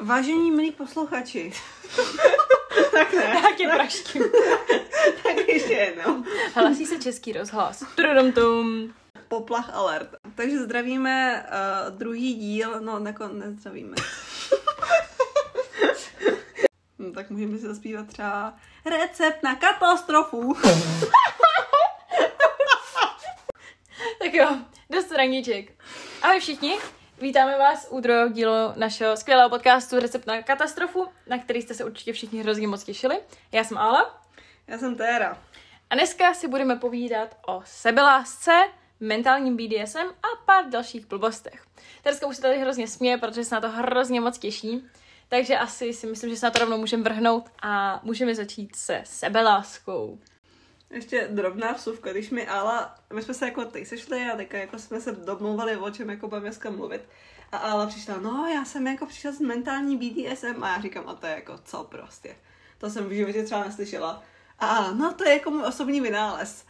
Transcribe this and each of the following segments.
Vážení milí posluchači. tak ne. Tak je praštím. tak ještě jednou. Hlasí se český rozhlas. Tudum Poplach alert. Takže zdravíme uh, druhý díl, no jako nezdravíme. no, tak můžeme si zaspívat třeba recept na katastrofu. tak jo, dost raníček. Ahoj všichni, vítáme vás u druhého dílu našeho skvělého podcastu Recept na katastrofu, na který jste se určitě všichni hrozně moc těšili. Já jsem Ala. Já jsem Téra. A dneska si budeme povídat o sebelásce, mentálním BDSM a pár dalších blbostech. Tereska už se tady hrozně směje, protože se na to hrozně moc těší. Takže asi si myslím, že se na to rovnou můžeme vrhnout a můžeme začít se sebeláskou. Ještě drobná vsuvka, když mi Ala, my jsme se jako teď sešli a teďka jako jsme se domluvali, o čem jako budeme dneska mluvit. A Ala přišla, no já jsem jako přišla z mentální BDSM a já říkám, a to je jako co prostě. To jsem v životě třeba neslyšela. A no to je jako můj osobní vynález.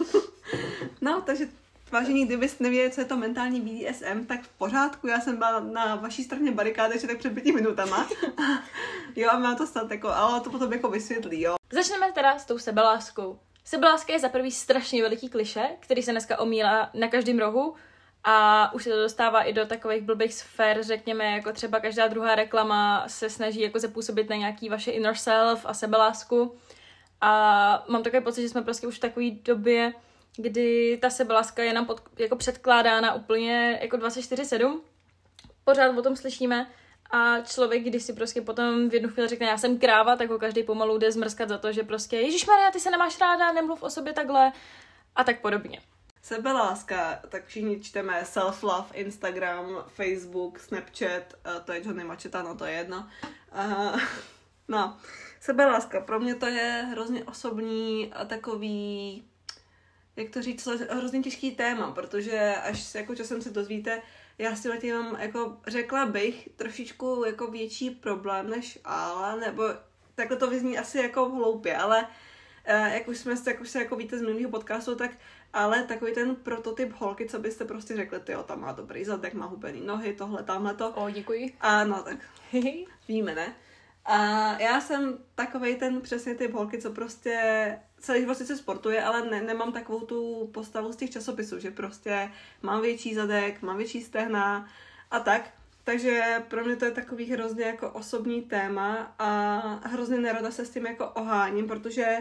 no, takže vážení, kdybyste nevěděli, co je to mentální BDSM, tak v pořádku, já jsem byla na vaší straně barikády ještě tak před pěti minutama. jo, a má to snad jako, ale to potom jako vysvětlí, jo. Začneme teda s tou sebeláskou. Sebeláska je za prvý strašně veliký kliše, který se dneska omílá na každém rohu a už se to dostává i do takových blbých sfér, řekněme, jako třeba každá druhá reklama se snaží jako zapůsobit na nějaký vaše inner self a sebelásku. A mám takový pocit, že jsme prostě už v takové době, kdy ta sebeláska je nám pod, jako předkládána úplně jako 24-7. Pořád o tom slyšíme a člověk, když si prostě potom v jednu chvíli řekne, já jsem kráva, tak ho každý pomalu jde zmrskat za to, že prostě Ježíš Maria, ty se nemáš ráda, nemluv o sobě takhle a tak podobně. Sebeláska, tak všichni čteme self-love, Instagram, Facebook, Snapchat, to je Johnny Macheta, no to je jedno. Uh, no, sebeláska, pro mě to je hrozně osobní a takový, jak to říct, hrozně těžký téma, protože až jako časem se dozvíte, já si tím mám, jako řekla bych, trošičku jako větší problém než ale, nebo takhle to vyzní asi jako hloupě, ale uh, jak už jsme jak už se jako víte z minulého podcastu, tak ale takový ten prototyp holky, co byste prostě řekli, ty tam má dobrý zadek, má hubený nohy, tohle, tamhle to. O, děkuji. A no tak, víme, ne? A já jsem takový ten přesně typ holky, co prostě celý život sice sportuje, ale ne, nemám takovou tu postavu z těch časopisů, že prostě mám větší zadek, mám větší stehna a tak. Takže pro mě to je takový hrozně jako osobní téma a hrozně nerada se s tím jako oháním, protože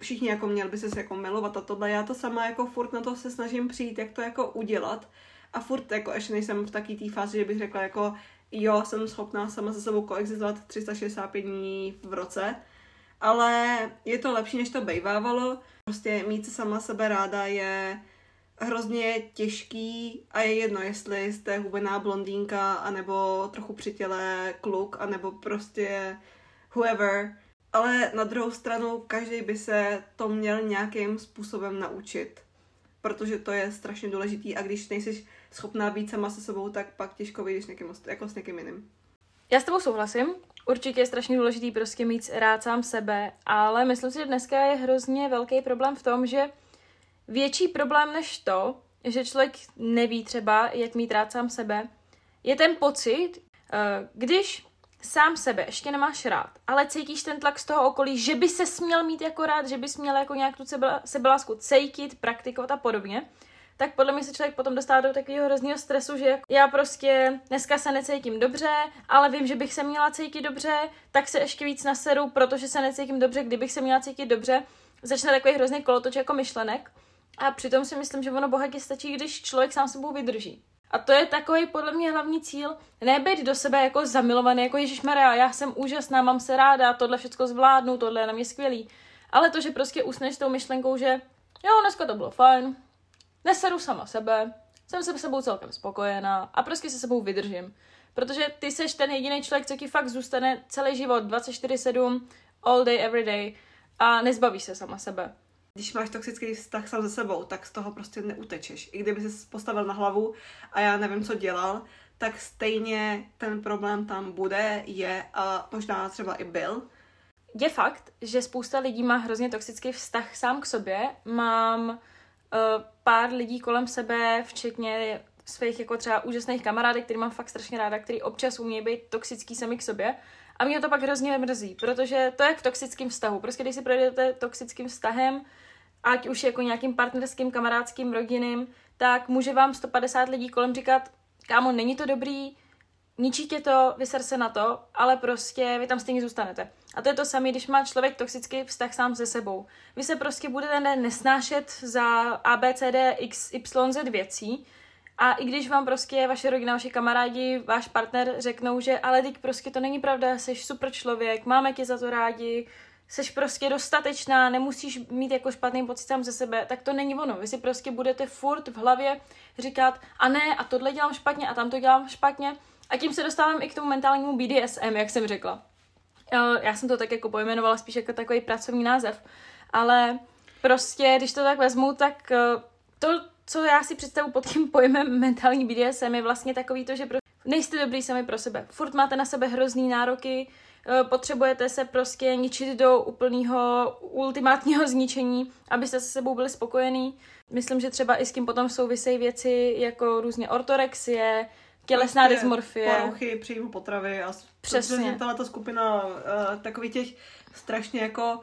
všichni jako měli by se jako milovat a tohle. Já to sama jako furt na to se snažím přijít, jak to jako udělat. A furt jako ještě nejsem v takové té fázi, že bych řekla jako jo, jsem schopná sama se sebou koexistovat 365 dní v roce, ale je to lepší, než to bejvávalo. Prostě mít se sama sebe ráda je hrozně těžký a je jedno, jestli jste hubená blondýnka, anebo trochu přitělé kluk, anebo prostě whoever. Ale na druhou stranu každý by se to měl nějakým způsobem naučit, protože to je strašně důležitý a když nejsi schopná být sama se sebou, tak pak těžko vyjdeš někým, jako s někým jiným. Já s tebou souhlasím. Určitě je strašně důležitý prostě mít rád sám sebe, ale myslím si, že dneska je hrozně velký problém v tom, že větší problém než to, že člověk neví třeba, jak mít rád sám sebe, je ten pocit, eh, když sám sebe ještě nemáš rád, ale cítíš ten tlak z toho okolí, že by se směl mít jako rád, že bys měl jako nějak tu sebelásku cítit, praktikovat a podobně, tak podle mě se člověk potom dostává do takového hrozného stresu, že já prostě dneska se necítím dobře, ale vím, že bych se měla cítit dobře, tak se ještě víc naseru, protože se necítím dobře, kdybych se měla cítit dobře. Začne takový hrozný kolotoč jako myšlenek. A přitom si myslím, že ono bohatě stačí, když člověk sám sebou vydrží. A to je takový podle mě hlavní cíl, nebejt do sebe jako zamilovaný, jako Ježíš Maria, já jsem úžasná, mám se ráda, tohle všechno zvládnu, tohle je na mě skvělý. Ale to, že prostě usneš tou myšlenkou, že jo, dneska to bylo fajn, neseru sama sebe, jsem se sebou celkem spokojená a prostě se sebou vydržím. Protože ty seš ten jediný člověk, co ti fakt zůstane celý život 24-7, all day, every day a nezbavíš se sama sebe. Když máš toxický vztah sám se sebou, tak z toho prostě neutečeš. I kdyby se postavil na hlavu a já nevím, co dělal, tak stejně ten problém tam bude, je a možná třeba i byl. Je fakt, že spousta lidí má hrozně toxický vztah sám k sobě. Mám pár lidí kolem sebe, včetně svých jako třeba úžasných kamarádek, který mám fakt strašně ráda, který občas umějí být toxický sami k sobě. A mě to pak hrozně mrzí, protože to je v toxickém vztahu. Prostě když si projdete toxickým vztahem, ať už jako nějakým partnerským, kamarádským, rodinným, tak může vám 150 lidí kolem říkat, kámo, není to dobrý, ničí tě to, vyser se na to, ale prostě vy tam stejně zůstanete. A to je to samé, když má člověk toxický vztah sám se sebou. Vy se prostě budete nesnášet za ABCD XYZ věcí, a i když vám prostě vaše rodina, vaši kamarádi, váš partner řeknou, že ale teď prostě to není pravda, jsi super člověk, máme tě za to rádi, jsi prostě dostatečná, nemusíš mít jako špatný pocit sám ze sebe, tak to není ono. Vy si prostě budete furt v hlavě říkat a ne, a tohle dělám špatně, a tam to dělám špatně. A tím se dostávám i k tomu mentálnímu BDSM, jak jsem řekla. Já jsem to tak jako pojmenovala spíš jako takový pracovní název. Ale prostě, když to tak vezmu, tak eh, to, co já si představu pod tím pojmem mentální BDSM, je vlastně takový to, že prostě nejste dobrý sami pro sebe. Furt máte na sebe hrozný nároky, eh, potřebujete se prostě ničit do úplného ultimátního zničení, abyste se sebou byli spokojení. Myslím, že třeba i s tím potom souvisejí věci jako různě ortorexie, tělesná prostě dysmorfie. Poruchy příjmu potravy a Přesně. tato skupina uh, takových těch strašně jako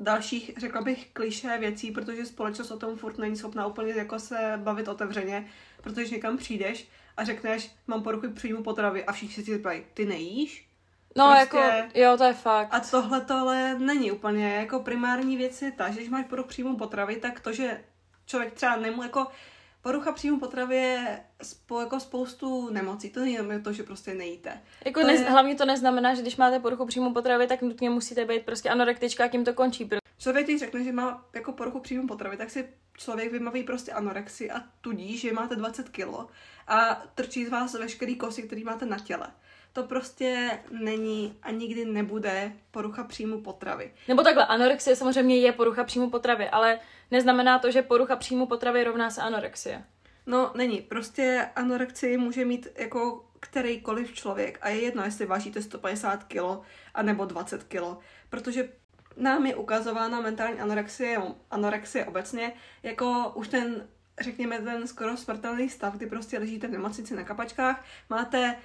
dalších, řekla bych, kliše věcí, protože společnost o tom furt není schopná úplně jako se bavit otevřeně, protože někam přijdeš a řekneš, mám poruchy příjmu potravy a všichni si říkají, ty nejíš? No prostě... jako, jo, to je fakt. A tohle tohle není úplně jako primární věc je ta, že když máš poruch příjmu potravy, tak to, že člověk třeba nemů jako porucha příjmu potravy je spo, jako spoustu nemocí. To není to, že prostě nejíte. Jako to nez, je... Hlavně to neznamená, že když máte poruchu příjmu potravy, tak nutně musíte být prostě anorektička a tím to končí. Člověk, když řekne, že má jako poruchu příjmu potravy, tak si člověk vymaví prostě anorexi a tudíž, že máte 20 kilo a trčí z vás veškerý kosy, který máte na těle to prostě není a nikdy nebude porucha příjmu potravy. Nebo takhle, anorexie samozřejmě je porucha příjmu potravy, ale neznamená to, že porucha příjmu potravy rovná se anorexie. No, není. Prostě anorexii může mít jako kterýkoliv člověk a je jedno, jestli vážíte 150 kg a nebo 20 kg, protože nám je ukazována mentální anorexie, anorexie obecně, jako už ten řekněme, ten skoro smrtelný stav, kdy prostě ležíte v nemocnici na kapačkách, máte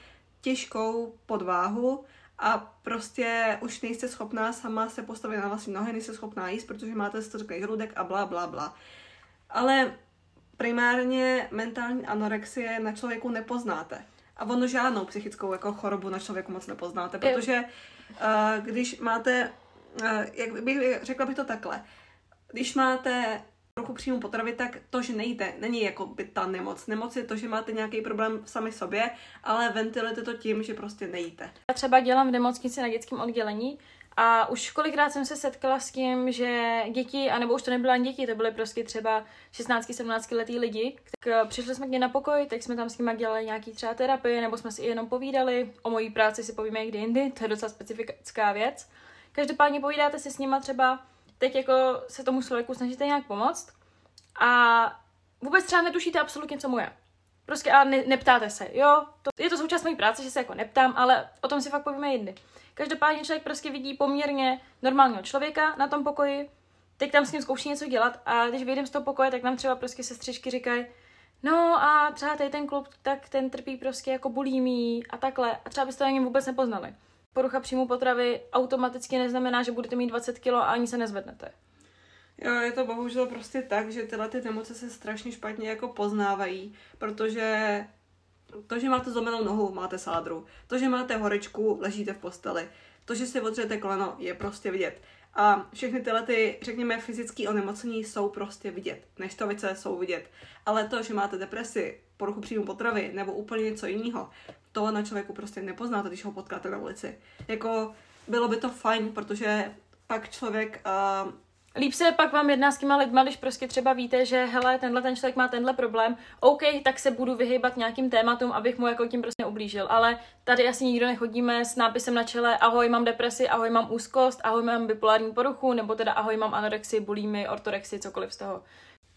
těžkou podváhu a prostě už nejste schopná sama se postavit na vlastní nohy, nejste schopná jíst, protože máte stořký žaludek a bla, bla, bla. Ale primárně mentální anorexie na člověku nepoznáte. A ono žádnou psychickou jako chorobu na člověku moc nepoznáte, protože uh, když máte, uh, jak bych, řekla bych to takhle, když máte trochu příjmu potravy, tak to, že nejíte, není jako by ta nemoc. Nemoc je to, že máte nějaký problém sami sobě, ale ventilujete to tím, že prostě nejíte. Já třeba dělám v nemocnici na dětském oddělení a už kolikrát jsem se setkala s tím, že děti, anebo už to nebyly ani děti, to byly prostě třeba 16-17 letý lidi, tak eh, přišli jsme k ně na pokoj, tak jsme tam s nimi dělali nějaký třeba terapie, nebo jsme si jenom povídali, o mojí práci si povíme někdy jindy, to je docela specifická věc. Každopádně povídáte si s nima třeba teď jako se tomu člověku snažíte nějak pomoct a vůbec třeba netušíte absolutně, co mu je. Prostě a ne, neptáte se, jo, to, je to součást mojí práce, že se jako neptám, ale o tom si fakt povíme jindy. Každopádně člověk prostě vidí poměrně normálního člověka na tom pokoji, teď tam s ním zkouší něco dělat a když vyjdem z toho pokoje, tak nám třeba prostě sestřičky říkají, no a třeba tady ten klub, tak ten trpí prostě jako bulímí a takhle a třeba byste to ani vůbec nepoznali. Porucha příjmu potravy automaticky neznamená, že budete mít 20 kg a ani se nezvednete. Jo, je to bohužel prostě tak, že tyhle ty nemoci se strašně špatně jako poznávají, protože to, že máte zlomenou nohu, máte sádru. To, že máte horečku, ležíte v posteli. To, že si otřete koleno, je prostě vidět. A všechny tyhle ty, řekněme, fyzické onemocnění jsou prostě vidět. Neštovice jsou vidět. Ale to, že máte depresi, poruchu příjmu potravy nebo úplně něco jiného, to na člověku prostě nepoznáte, když ho potkáte na ulici. Jako bylo by to fajn, protože pak člověk uh, Líp se pak vám jedná s těma lidma, když prostě třeba víte, že hele, tenhle ten člověk má tenhle problém, OK, tak se budu vyhýbat nějakým tématům, abych mu jako tím prostě ublížil. Ale tady asi nikdo nechodíme s nápisem na čele ahoj, mám depresi, ahoj, mám úzkost, ahoj, mám bipolární poruchu, nebo teda ahoj, mám anorexii, bulími, ortorexii, cokoliv z toho.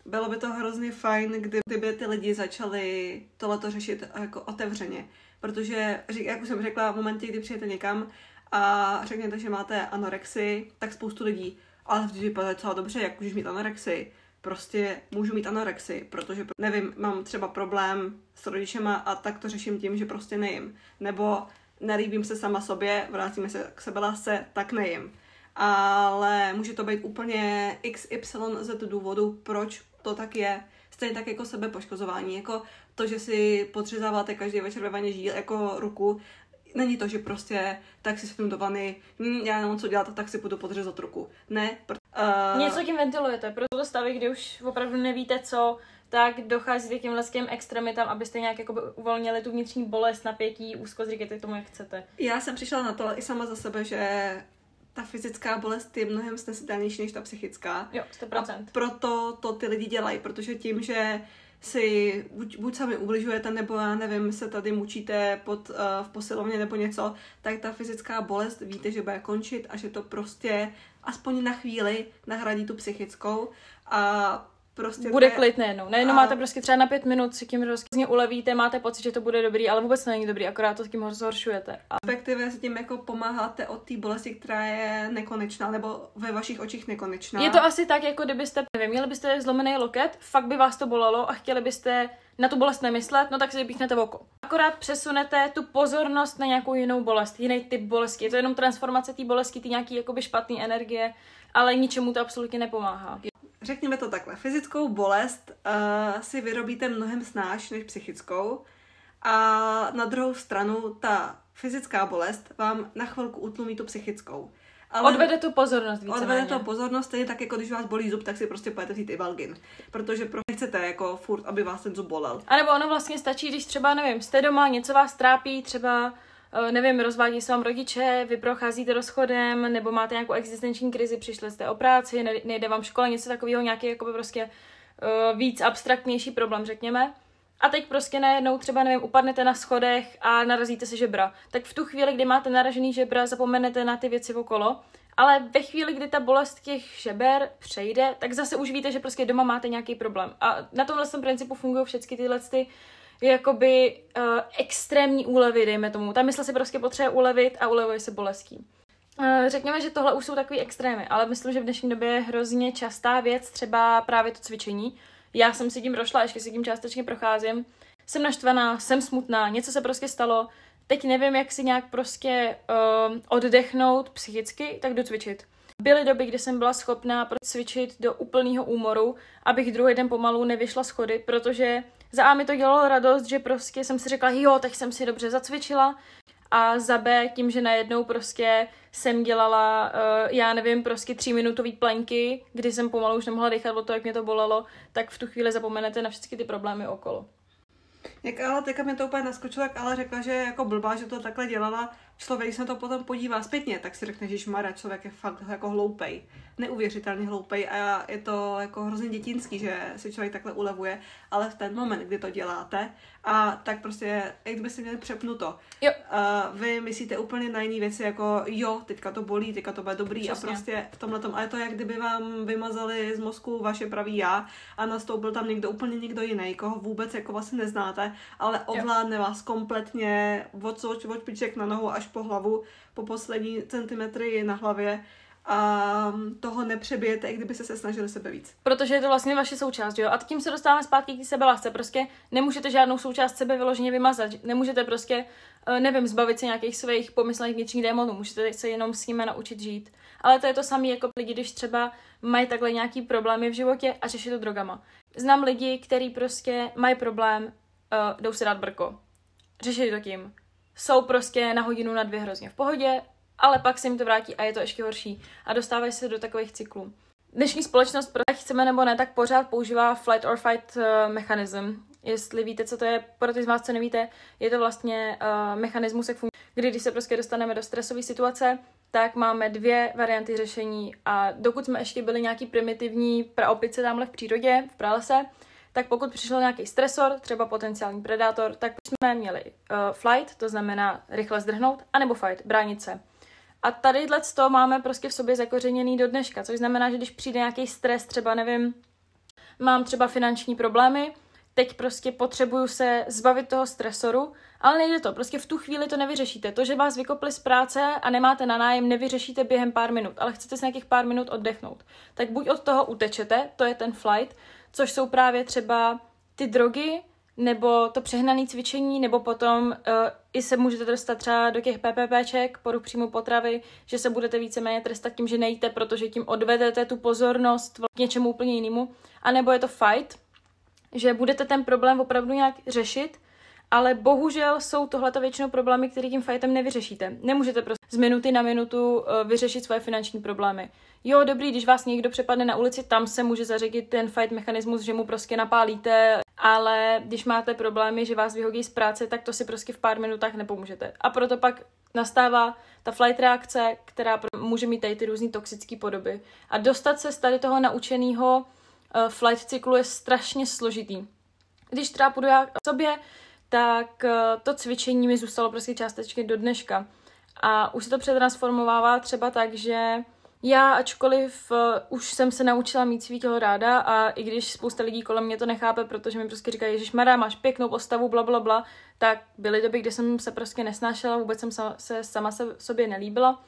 Bylo by to hrozně fajn, kdyby ty lidi začali tohleto řešit jako otevřeně. Protože, jak už jsem řekla, v momentě, kdy přijete někam a řekněte, že máte anorexii, tak spoustu lidí ale vždy vypadá docela dobře, jak můžeš mít anorexii. prostě můžu mít anorexii, protože, nevím, mám třeba problém s rodičema a tak to řeším tím, že prostě nejím. Nebo nelíbím se sama sobě, vrátíme se k sebelásce, tak nejím. Ale může to být úplně XY z důvodu, proč to tak je. Stejně tak jako sebepoškozování, jako to, že si podřezáváte každý večer ve vaně žíl, jako ruku, není to, že prostě tak si svým do vany, hm, já nemám co dělat, tak si půjdu podřezat ruku. Ne. Pr- uh... Něco tím ventilujete, proto stavy, kdy už opravdu nevíte co, tak dochází k těmhle těm extremitám, abyste nějak jakoby uvolnili tu vnitřní bolest, napětí, úzkost, říkejte tomu, jak chcete. Já jsem přišla na to i sama za sebe, že ta fyzická bolest je mnohem snesitelnější než ta psychická. Jo, 100%. A proto to ty lidi dělají, protože tím, že si buď, buď sami ubližujete, nebo já nevím, se tady mučíte pod, uh, v posilovně nebo něco, tak ta fyzická bolest víte, že bude končit a že to prostě aspoň na chvíli nahradí tu psychickou. A prostě bude je... klid najednou. Najednou a... máte prostě třeba na pět minut, si tím rozkazně ulevíte, máte pocit, že to bude dobrý, ale vůbec to není dobrý, akorát to s tím zhoršujete. A... Respektive s tím jako pomáháte od té bolesti, která je nekonečná, nebo ve vašich očích nekonečná. Je to asi tak, jako kdybyste, nevím, měli byste zlomený loket, fakt by vás to bolelo a chtěli byste na tu bolest nemyslet, no tak si vypíchnete oko. Akorát přesunete tu pozornost na nějakou jinou bolest, jiný typ bolesti. Je to jenom transformace té bolesti, ty nějaký jakoby špatné energie, ale ničemu to absolutně nepomáhá řekněme to takhle, fyzickou bolest uh, si vyrobíte mnohem snáš než psychickou a na druhou stranu ta fyzická bolest vám na chvilku utlumí tu psychickou. Ale odvede tu pozornost více Odvede to pozornost, stejně tak jako když vás bolí zub, tak si prostě pojete vzít Ivalgin. Protože pro nechcete jako furt, aby vás ten zub bolel. A nebo ono vlastně stačí, když třeba, nevím, jste doma, něco vás trápí, třeba nevím, rozvádí se vám rodiče, vy procházíte rozchodem, nebo máte nějakou existenční krizi, přišli jste o práci, nejde vám škola, něco takového, nějaký jakoby prostě uh, víc abstraktnější problém, řekněme. A teď prostě najednou třeba, nevím, upadnete na schodech a narazíte se žebra. Tak v tu chvíli, kdy máte naražený žebra, zapomenete na ty věci okolo, ale ve chvíli, kdy ta bolest těch žeber přejde, tak zase už víte, že prostě doma máte nějaký problém. A na tomhle principu fungují všechny tyhle ty jakoby uh, extrémní úlevy, dejme tomu. Ta mysl si prostě potřebuje ulevit a ulevuje se bolestí. Uh, řekněme, že tohle už jsou takový extrémy, ale myslím, že v dnešní době je hrozně častá věc, třeba právě to cvičení. Já jsem si tím prošla, ještě si tím částečně procházím. Jsem naštvaná, jsem smutná, něco se prostě stalo, teď nevím, jak si nějak prostě uh, oddechnout psychicky, tak jdu cvičit. Byly doby, kdy jsem byla schopná cvičit do úplného úmoru, abych druhý den pomalu nevyšla schody, protože za A mi to dělalo radost, že prostě jsem si řekla, jo, tak jsem si dobře zacvičila. A za B tím, že najednou prostě jsem dělala, uh, já nevím, prostě tříminutový plenky, kdy jsem pomalu už nemohla dechat od toho, jak mě to bolelo, tak v tu chvíli zapomenete na všechny ty problémy okolo. Jak ale teďka mě to úplně naskočilo, jak ale řekla, že jako blbá, že to takhle dělala, člověk se to potom podívá zpětně, tak si řekne, že Mara, člověk je fakt jako hloupej, neuvěřitelně hloupej a je to jako hrozně dětinský, že si člověk takhle ulevuje, ale v ten moment, kdy to děláte, a tak prostě, jak si měli přepnuto. Jo. A vy myslíte úplně na jiné věci, jako jo, teďka to bolí, teďka to bude dobrý Přesně. a prostě v tomhle tom, ale to jak kdyby vám vymazali z mozku vaše pravý já a nastoupil tam někdo úplně někdo jiný, koho vůbec jako vlastně neznáte, ale ovládne jo. vás kompletně od, od, od piček na nohu až po hlavu, po poslední centimetry na hlavě a toho nepřebijete, i kdyby se snažili sebe víc. Protože je to vlastně vaše součást, jo? A tím se dostáváme zpátky k sebelásce. Prostě nemůžete žádnou součást sebe vyloženě vymazat. Nemůžete prostě, eh, nevím, zbavit se nějakých svých pomyslných vnitřních démonů. Můžete se jenom s nimi naučit žít. Ale to je to samé jako lidi, když třeba mají takhle nějaký problémy v životě a řeší to drogama. Znám lidi, kteří prostě mají problém, uh, jdou si dát brko. Řeší to tím. Jsou prostě na hodinu, na dvě hrozně v pohodě, ale pak se jim to vrátí a je to ještě horší a dostávají se do takových cyklů. Dnešní společnost, pro chceme nebo ne, tak pořád používá flight or fight uh, mechanism. Jestli víte, co to je, pro ty z vás, co nevíte, je to vlastně uh, mechanismus, jak funguje, kdy když se prostě dostaneme do stresové situace, tak máme dvě varianty řešení a dokud jsme ještě byli nějaký primitivní praopice tamhle v přírodě, v pralese, tak pokud přišel nějaký stresor, třeba potenciální predátor, tak jsme měli uh, flight, to znamená rychle zdrhnout, anebo fight, bránit se. A tady to máme prostě v sobě zakořeněný do dneška, což znamená, že když přijde nějaký stres, třeba nevím, mám třeba finanční problémy, teď prostě potřebuju se zbavit toho stresoru Ale nejde to, prostě v tu chvíli to nevyřešíte. To, že vás vykopli z práce a nemáte na nájem, nevyřešíte během pár minut, ale chcete si nějakých pár minut oddechnout. Tak buď od toho utečete, to je ten flight, což jsou právě třeba ty drogy, nebo to přehnané cvičení, nebo potom uh, i se můžete dostat třeba do těch PPPček, poruch příjmu potravy, že se budete víceméně trestat tím, že nejíte, protože tím odvedete tu pozornost k něčemu úplně jinému. A nebo je to fight, že budete ten problém opravdu nějak řešit, ale bohužel jsou tohleto většinou problémy, které tím fightem nevyřešíte. Nemůžete prostě z minuty na minutu uh, vyřešit svoje finanční problémy. Jo, dobrý, když vás někdo přepadne na ulici, tam se může zařadit ten fight mechanismus, že mu prostě napálíte, ale když máte problémy, že vás vyhodí z práce, tak to si prostě v pár minutách nepomůžete. A proto pak nastává ta flight reakce, která může mít tady ty různé toxické podoby. A dostat se z tady toho naučeného uh, flight cyklu je strašně složitý. Když třeba půjdu já sobě, tak uh, to cvičení mi zůstalo prostě částečně do dneška. A už se to přetransformovává třeba tak, že já, ačkoliv uh, už jsem se naučila mít svý tělo ráda a i když spousta lidí kolem mě to nechápe, protože mi prostě říkají, že Mara, máš pěknou postavu, bla, bla, bla, tak byly doby, kdy jsem se prostě nesnášela, vůbec jsem se sama se, sobě nelíbila,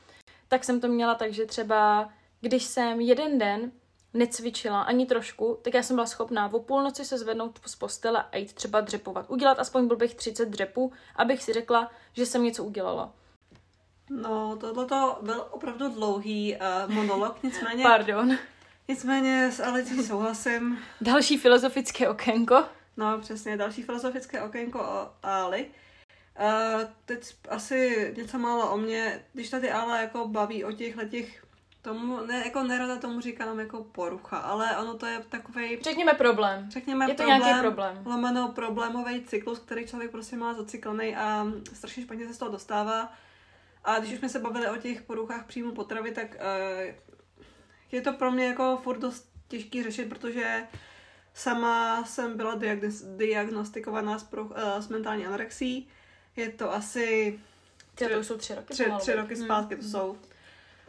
tak jsem to měla tak, že třeba když jsem jeden den necvičila ani trošku, tak já jsem byla schopná o půlnoci se zvednout z postele a jít třeba dřepovat. Udělat aspoň bych 30 dřepů, abych si řekla, že jsem něco udělala. No, tohle byl opravdu dlouhý uh, monolog, nicméně... Pardon. Nicméně s Alicí souhlasím. Další filozofické okénko. No, přesně, další filozofické okénko o Ali. Uh, teď asi něco málo o mě. Když tady Ale jako baví o těch letích tomu, ne, jako nerada tomu říkám jako porucha, ale ono to je takový. Řekněme problém. Řekněme je to problém, nějaký problém. Lomeno problémový cyklus, který člověk prostě má zacyklený a strašně špatně se z toho dostává. A když už jsme se bavili o těch poruchách příjmu potravy, tak uh, je to pro mě jako furt dost těžký řešit, protože sama jsem byla diagnostikovaná s, pro, uh, s mentální anorexí. Je to asi... Tři, to jsou tři roky. Tři, tři roky hmm. zpátky hmm. to jsou.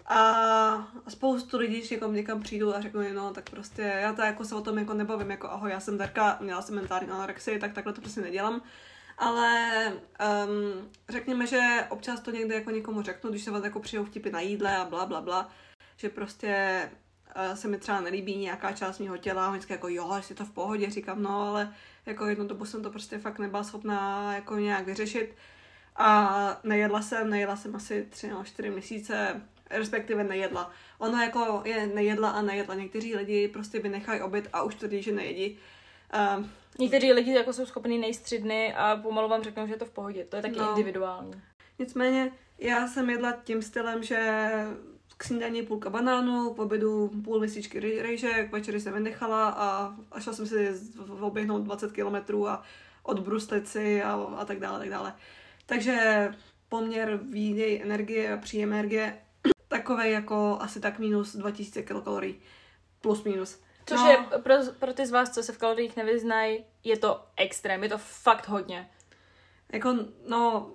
A spoustu lidí, když někam, někam přijdu a řeknu, no tak prostě já to jako se o tom jako nebavím, jako ahoj, já jsem Darka, měla jsem mentální anorexii, tak takhle to prostě nedělám ale um, řekněme, že občas to někde jako někomu řeknu, když se vás jako přijou vtipy na jídle a bla, bla, bla, že prostě uh, se mi třeba nelíbí nějaká část mého těla, vždycky jako jo, jestli to v pohodě, říkám, no, ale jako jednu dobu jsem to prostě fakt nebyla schopná jako nějak vyřešit a nejedla jsem, nejedla jsem asi tři nebo čtyři měsíce, respektive nejedla. Ono jako je nejedla a nejedla. Někteří lidi prostě vynechají oběd a už tvrdí, že nejedí. Uh, Někteří lidi jako jsou schopní nejít tři dny a pomalu vám řeknou, že je to v pohodě. To je taky no. individuální. Nicméně já jsem jedla tím stylem, že k snídaní půlka banánu, k obědu půl měsíčky rejže, k večeri jsem vynechala a, a šla jsem si oběhnout 20 kilometrů a odbruslit si a, a tak dále, tak dále. Takže poměr výdej energie a příjem energie takový jako asi tak minus 2000 kilokalorií. Plus minus. Což no. je pro, pro ty z vás, co se v kaloriích nevyznají, je to extrém, je to fakt hodně. Jako, no,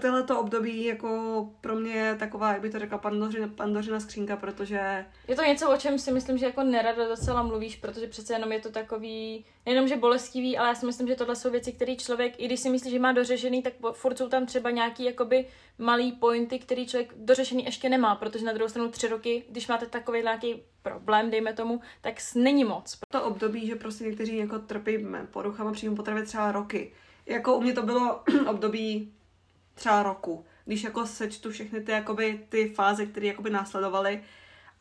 tohle to období jako pro mě je taková, jak by to řekla, pandořina, pandořina skřínka, protože... Je to něco, o čem si myslím, že jako nerada docela mluvíš, protože přece jenom je to takový, nejenom, že bolestivý, ale já si myslím, že tohle jsou věci, které člověk, i když si myslí, že má dořešený, tak furt jsou tam třeba nějaký jakoby malý pointy, který člověk dořešený ještě nemá, protože na druhou stranu tři roky, když máte takový nějaký problém, dejme tomu, tak není moc. To období, že prostě někteří jako trpí poruchama příjmu potravy třeba roky. Jako u mě to bylo období třeba roku, když jako sečtu všechny ty, jakoby, ty fáze, které jakoby následovaly,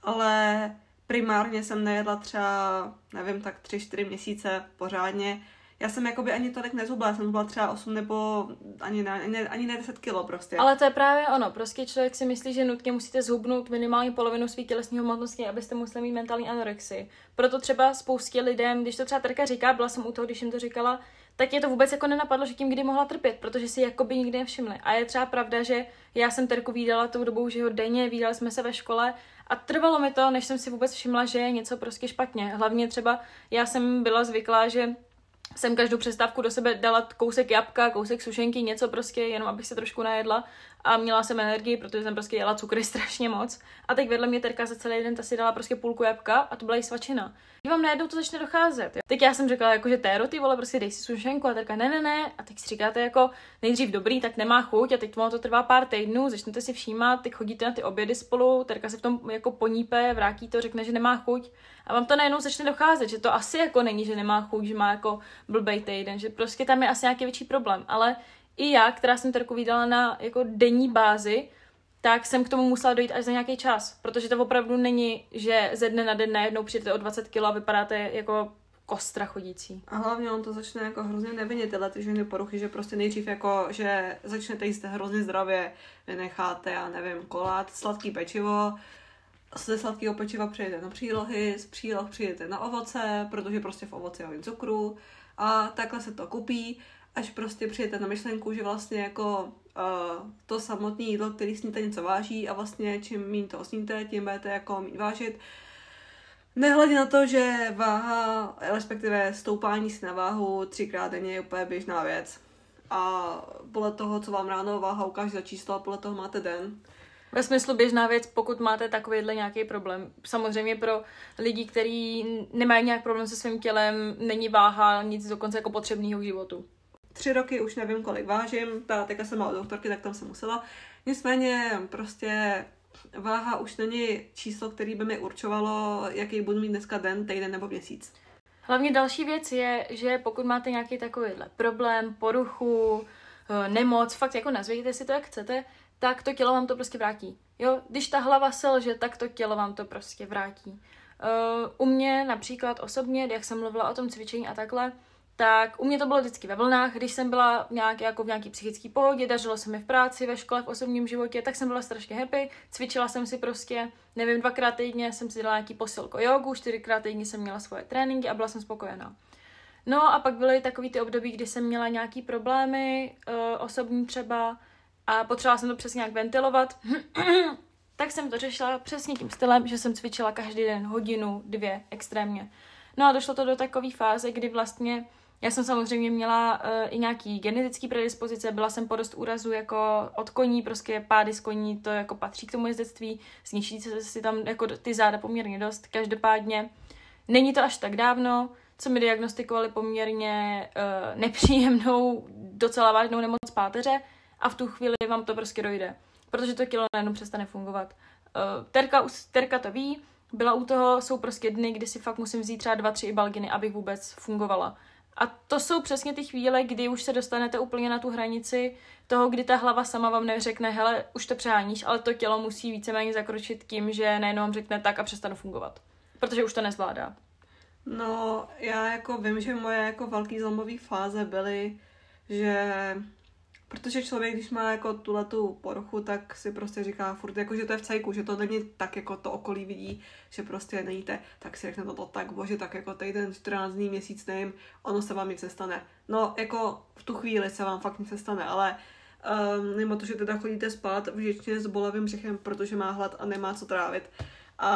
ale primárně jsem nejedla třeba, nevím, tak tři, čtyři měsíce pořádně. Já jsem jakoby ani tolik nezhubla, jsem zhubla třeba 8 nebo ani ne, ani, ani ne 10 kilo prostě. Ale to je právě ono, prostě člověk si myslí, že nutně musíte zhubnout minimálně polovinu svých tělesní hmotnosti, abyste museli mít mentální anorexii. Proto třeba spoustě lidem, když to třeba Terka říká, byla jsem u toho, když jim to říkala, tak je to vůbec jako nenapadlo, že tím kdy mohla trpět, protože si jakoby nikdy nevšimli. A je třeba pravda, že já jsem Terku výdala tou dobou, že ho denně, výdali jsme se ve škole a trvalo mi to, než jsem si vůbec všimla, že je něco prostě špatně. Hlavně třeba já jsem byla zvyklá, že jsem každou přestávku do sebe dala kousek jabka, kousek sušenky, něco prostě, jenom abych se trošku najedla. A měla jsem energii, protože jsem prostě jela cukry strašně moc. A teď vedle mě Terka za celý den ta si dala prostě půlku jabka a to byla i svačina. Když vám najednou to začne docházet. Jo. Teď já jsem řekla, jako, že Téro, ty vole, prostě dej si sušenku a Terka, ne, ne, ne. A teď si říkáte, jako nejdřív dobrý, tak nemá chuť a teď to, to trvá pár týdnů, začnete si všímat, teď chodíte na ty obědy spolu, Terka se v tom jako ponípe, vrátí to, řekne, že nemá chuť. A vám to najednou začne docházet, že to asi jako není, že nemá chuť, že má jako blbej týden, že prostě tam je asi nějaký větší problém. Ale i já, která jsem Terku vydala na jako denní bázi, tak jsem k tomu musela dojít až za nějaký čas, protože to opravdu není, že ze dne na den najednou přijete o 20 kg a vypadáte jako kostra chodící. A hlavně on to začne jako hrozně nevinit tyhle ty ženy poruchy, že prostě nejdřív jako, že začnete jíst hrozně zdravě, vynecháte, já nevím, kolát, sladký pečivo, ze sladkého pečiva přejdete na přílohy, z příloh přijdete na ovoce, protože prostě v ovoci je hodně cukru a takhle se to kupí, až prostě přijete na myšlenku, že vlastně jako uh, to samotné jídlo, který sníte něco váží a vlastně čím méně to sníte, tím budete jako mít vážit. Nehledě na to, že váha, respektive stoupání si na váhu třikrát denně je úplně běžná věc. A podle toho, co vám ráno váha ukáže za číslo, podle toho máte den. Ve smyslu běžná věc, pokud máte takovýhle nějaký problém. Samozřejmě pro lidi, kteří nemají nějak problém se svým tělem, není váha nic dokonce jako potřebného k životu. Tři roky už nevím, kolik vážím, ta teďka jsem má doktorky, tak tam jsem musela. Nicméně prostě váha už není číslo, který by mi určovalo, jaký budu mít dneska den, týden nebo měsíc. Hlavně další věc je, že pokud máte nějaký takovýhle problém, poruchu, eh, nemoc, fakt jako nazvějte si to, jak chcete, tak to tělo vám to prostě vrátí. Jo, když ta hlava selže, tak to tělo vám to prostě vrátí. Uh, u mě například osobně, jak jsem mluvila o tom cvičení a takhle, tak u mě to bylo vždycky ve vlnách, když jsem byla nějak, jako v nějaký psychické pohodě, dařilo se mi v práci, ve škole, v osobním životě, tak jsem byla strašně happy, cvičila jsem si prostě, nevím, dvakrát týdně jsem si dala nějaký posilko jogu, čtyřikrát týdně jsem měla svoje tréninky a byla jsem spokojená. No a pak byly takový ty období, kdy jsem měla nějaký problémy, uh, osobní třeba, a potřebovala jsem to přesně nějak ventilovat, tak jsem to řešila přesně tím stylem, že jsem cvičila každý den hodinu, dvě, extrémně. No a došlo to do takové fáze, kdy vlastně já jsem samozřejmě měla uh, i nějaký genetický predispozice, byla jsem po dost úrazu jako od koní, prostě pády z koní, to jako patří k tomu jezdectví, zničí se si tam jako ty záda poměrně dost, každopádně. Není to až tak dávno, co mi diagnostikovali poměrně uh, nepříjemnou, docela vážnou nemoc páteře, a v tu chvíli vám to prostě dojde, protože to kilo najednou přestane fungovat. Uh, terka, terka to ví, byla u toho, jsou prostě dny, kdy si fakt musím vzít třeba dva, tři ibalginy, abych vůbec fungovala. A to jsou přesně ty chvíle, kdy už se dostanete úplně na tu hranici toho, kdy ta hlava sama vám neřekne, hele, už to přeháníš, ale to tělo musí víceméně zakročit tím, že najednou vám řekne tak a přestanu fungovat. Protože už to nezvládá. No, já jako vím, že moje jako velký zlomový fáze byly, že Protože člověk, když má jako tuhle tu poruchu, tak si prostě říká furt, jako, že to je v cajku, že to není tak, jako to okolí vidí, že prostě nejíte, tak si řekne to, to tak, bože, tak jako týden, 14 dní, měsíc, nevím, ono se vám nic nestane. No, jako v tu chvíli se vám fakt nic nestane, ale um, mimo to, že teda chodíte spát vždycky s bolavým břichem, protože má hlad a nemá co trávit. A,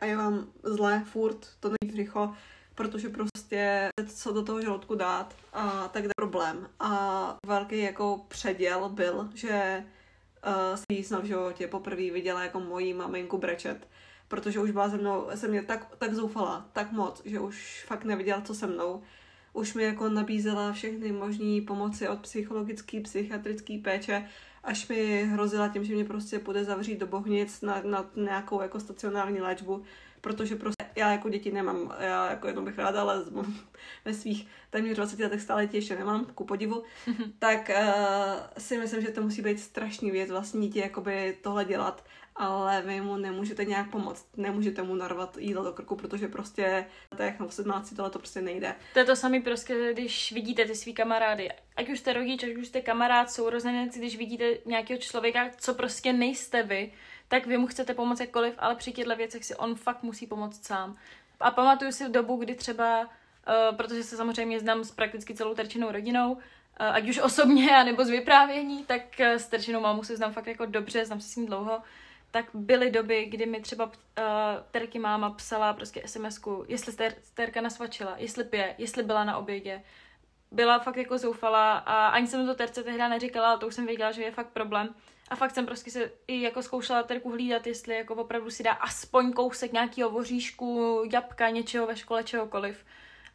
a je vám zle furt, to není břicho, protože prostě co do toho žaludku dát a tak je problém. A velký jako předěl byl, že uh, jsem v životě poprvé viděla jako moji maminku brečet, protože už byla se mnou, se mě tak, tak zoufala, tak moc, že už fakt neviděla, co se mnou. Už mi jako nabízela všechny možné pomoci od psychologické, psychiatrické péče, až mi hrozila tím, že mě prostě půjde zavřít do bohnic na, na nějakou jako stacionární léčbu, protože prostě já jako děti nemám, já jako jednou bych ráda, ale ve svých téměř 20 letech stále děti ještě nemám, ku podivu, tak uh, si myslím, že to musí být strašný věc vlastně dítě jakoby tohle dělat, ale vy mu nemůžete nějak pomoct, nemůžete mu narvat jídlo do krku, protože prostě tak v 17 tohle to prostě nejde. To je to samé prostě, když vidíte ty svý kamarády, ať už jste rodič, ať už jste kamarád, sourozenec, když vidíte nějakého člověka, co prostě nejste vy, tak vy mu chcete pomoct jakkoliv, ale při těchto věcech si on fakt musí pomoct sám. A pamatuju si dobu, kdy třeba, uh, protože se samozřejmě znám s prakticky celou terčinou rodinou, uh, ať už osobně, nebo z vyprávění, tak uh, s terčinou mámu se znám fakt jako dobře, znám se s ním dlouho, tak byly doby, kdy mi třeba uh, Terky máma psala prostě SMS-ku, jestli ter, Terka nasvačila, jestli pije, jestli byla na obědě. byla fakt jako zoufalá a ani jsem to terce tehdy neříkala, ale to už jsem věděla, že je fakt problém. A fakt jsem prostě se i jako zkoušela terku hlídat, jestli jako opravdu si dá aspoň kousek nějakého voříšku, jabka, něčeho ve škole, čehokoliv.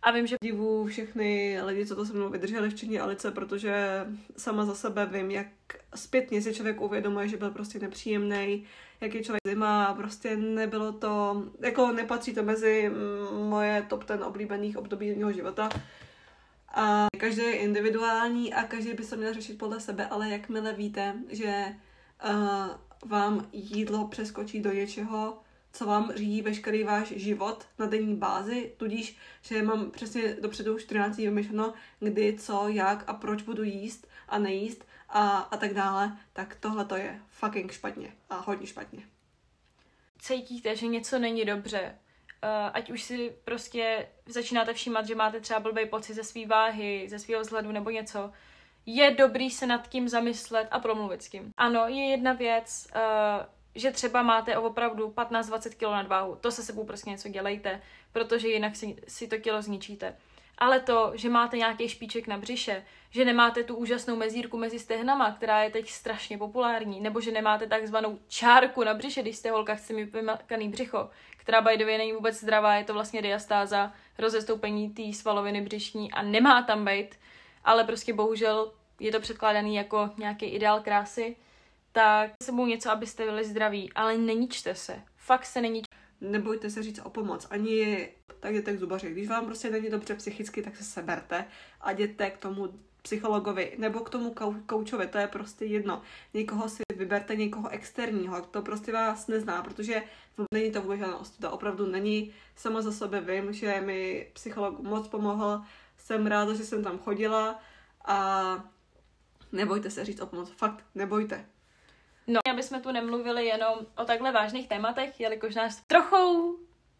A vím, že divu všechny lidi, co to se mnou vydrželi, včetně Alice, protože sama za sebe vím, jak zpětně si člověk uvědomuje, že byl prostě nepříjemný, jak je člověk zima a prostě nebylo to, jako nepatří to mezi moje top ten oblíbených období mého života. A každý je individuální a každý by se měl řešit podle sebe, ale jakmile víte, že uh, vám jídlo přeskočí do něčeho, co vám řídí veškerý váš život na denní bázi, tudíž, že mám přesně dopředu 14 vymyšleno, kdy, co, jak a proč budu jíst a nejíst a, a tak dále, tak tohle to je fucking špatně a hodně špatně. Cítíte, že něco není dobře, ať už si prostě začínáte všímat, že máte třeba blbý pocit ze své váhy, ze svého vzhledu nebo něco, je dobrý se nad tím zamyslet a promluvit s tím. Ano, je jedna věc, uh, že třeba máte opravdu 15-20 kg nadváhu, to se sebou prostě něco dělejte, protože jinak si, si to kilo zničíte. Ale to, že máte nějaký špíček na břiše, že nemáte tu úžasnou mezírku mezi stehnama, která je teď strašně populární, nebo že nemáte takzvanou čárku na břiše, když jste holka, chce mít vymakaný břicho, která by the way není vůbec zdravá, je to vlastně diastáza, rozestoupení té svaloviny břišní a nemá tam být, ale prostě bohužel je to předkládaný jako nějaký ideál krásy, tak sebou něco, abyste byli zdraví, ale neníčte se. Fakt se neníčte. Nebojte se říct o pomoc. Ani tak jděte k zubaři. Když vám prostě není dobře psychicky, tak se seberte a jděte k tomu psychologovi nebo k tomu koučovi, to je prostě jedno. Někoho si vyberte, někoho externího, to prostě vás nezná, protože není to vůbec žádná ostuda, opravdu není. Sama za sebe vím, že mi psycholog moc pomohl, jsem ráda, že jsem tam chodila a nebojte se říct o pomoc, fakt nebojte. No, aby jsme tu nemluvili jenom o takhle vážných tématech, jelikož nás trochou,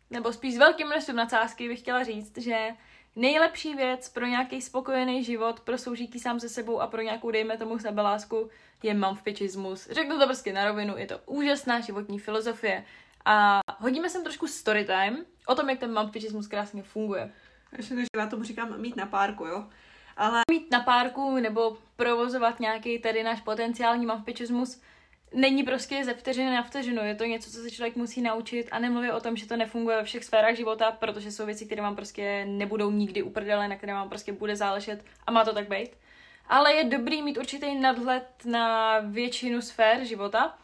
nebo spíš s velkým množstvím nadsázky bych chtěla říct, že nejlepší věc pro nějaký spokojený život, pro soužití sám se sebou a pro nějakou, dejme tomu, sebelásku, je mamfpičismus. Řeknu to prostě na rovinu, je to úžasná životní filozofie. A hodíme sem trošku storytime o tom, jak ten mamfpičismus krásně funguje. Ještě než já tomu říkám mít na párku, jo? Ale mít na párku nebo provozovat nějaký tady náš potenciální mamfpičismus není prostě ze vteřiny na vteřinu, je to něco, co se člověk musí naučit a nemluvě o tom, že to nefunguje ve všech sférách života, protože jsou věci, které vám prostě nebudou nikdy uprdele, na které vám prostě bude záležet a má to tak být. Ale je dobrý mít určitý nadhled na většinu sfér života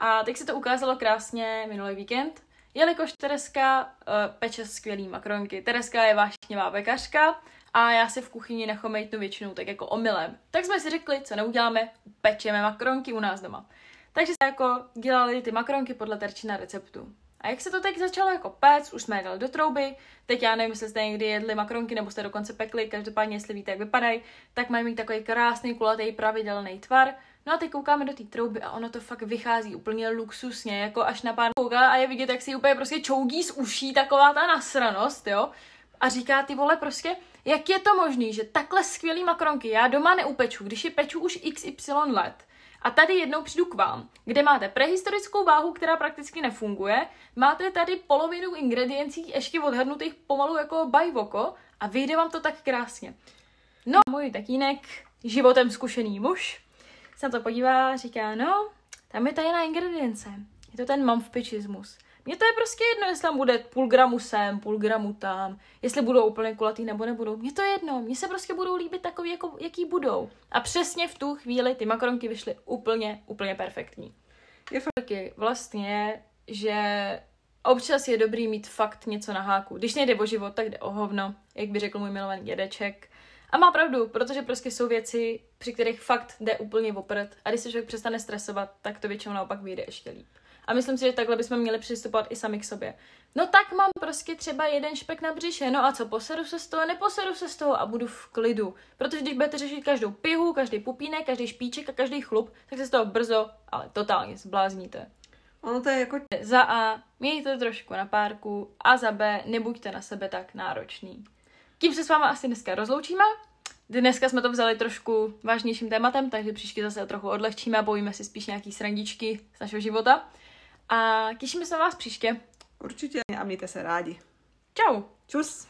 a teď se to ukázalo krásně minulý víkend, jelikož Tereska uh, peče skvělý makronky. Tereska je vášnivá pekařka a já si v kuchyni nechomejtnu většinou tak jako omylem. Tak jsme si řekli, co neuděláme, pečeme makronky u nás doma. Takže se jako dělali ty makronky podle terčina receptu. A jak se to teď začalo jako péct, už jsme je dali do trouby, teď já nevím, jestli jste někdy jedli makronky nebo jste dokonce pekli, každopádně jestli víte, jak vypadají, tak mají mít takový krásný, kulatý, pravidelný tvar. No a teď koukáme do té trouby a ono to fakt vychází úplně luxusně, jako až na pár kouká a je vidět, jak si úplně prostě čougí z uší taková ta nasranost, jo. A říká ty vole prostě, jak je to možný, že takhle skvělý makronky já doma neupeču, když je peču už XY let a tady jednou přijdu k vám, kde máte prehistorickou váhu, která prakticky nefunguje, máte tady polovinu ingrediencí ještě odhadnutých pomalu jako bajvoko a vyjde vám to tak krásně. No, můj tatínek, životem zkušený muž, se na to podívá a říká, no, tam je tajná ingredience. Je to ten mamfpičismus. Mně to je prostě jedno, jestli tam bude půl gramu sem, půl gramu tam, jestli budou úplně kulatý nebo nebudou. Mně to je jedno, mně se prostě budou líbit takový, jako, jaký budou. A přesně v tu chvíli ty makronky vyšly úplně, úplně perfektní. Je fakt taky vlastně, že občas je dobrý mít fakt něco na háku. Když nejde o život, tak jde o hovno, jak by řekl můj milovaný dědeček. A má pravdu, protože prostě jsou věci, při kterých fakt jde úplně oprat. A když se člověk přestane stresovat, tak to většinou naopak vyjde ještě líp. A myslím si, že takhle bychom měli přistupovat i sami k sobě. No tak mám prostě třeba jeden špek na břiše, no a co, poseru se z toho, neposeru se z toho a budu v klidu. Protože když budete řešit každou pihu, každý pupínek, každý špíček a každý chlup, tak se z toho brzo, ale totálně zblázníte. Ono to je jako... Za A, mějte trošku na párku a za B, nebuďte na sebe tak náročný. Tím se s váma asi dneska rozloučíme. Dneska jsme to vzali trošku vážnějším tématem, takže příště zase trochu odlehčíme a bojíme si spíš nějaký srandičky z našeho života. A těšíme se na vás příště. Určitě a mějte se rádi. Čau. Čus.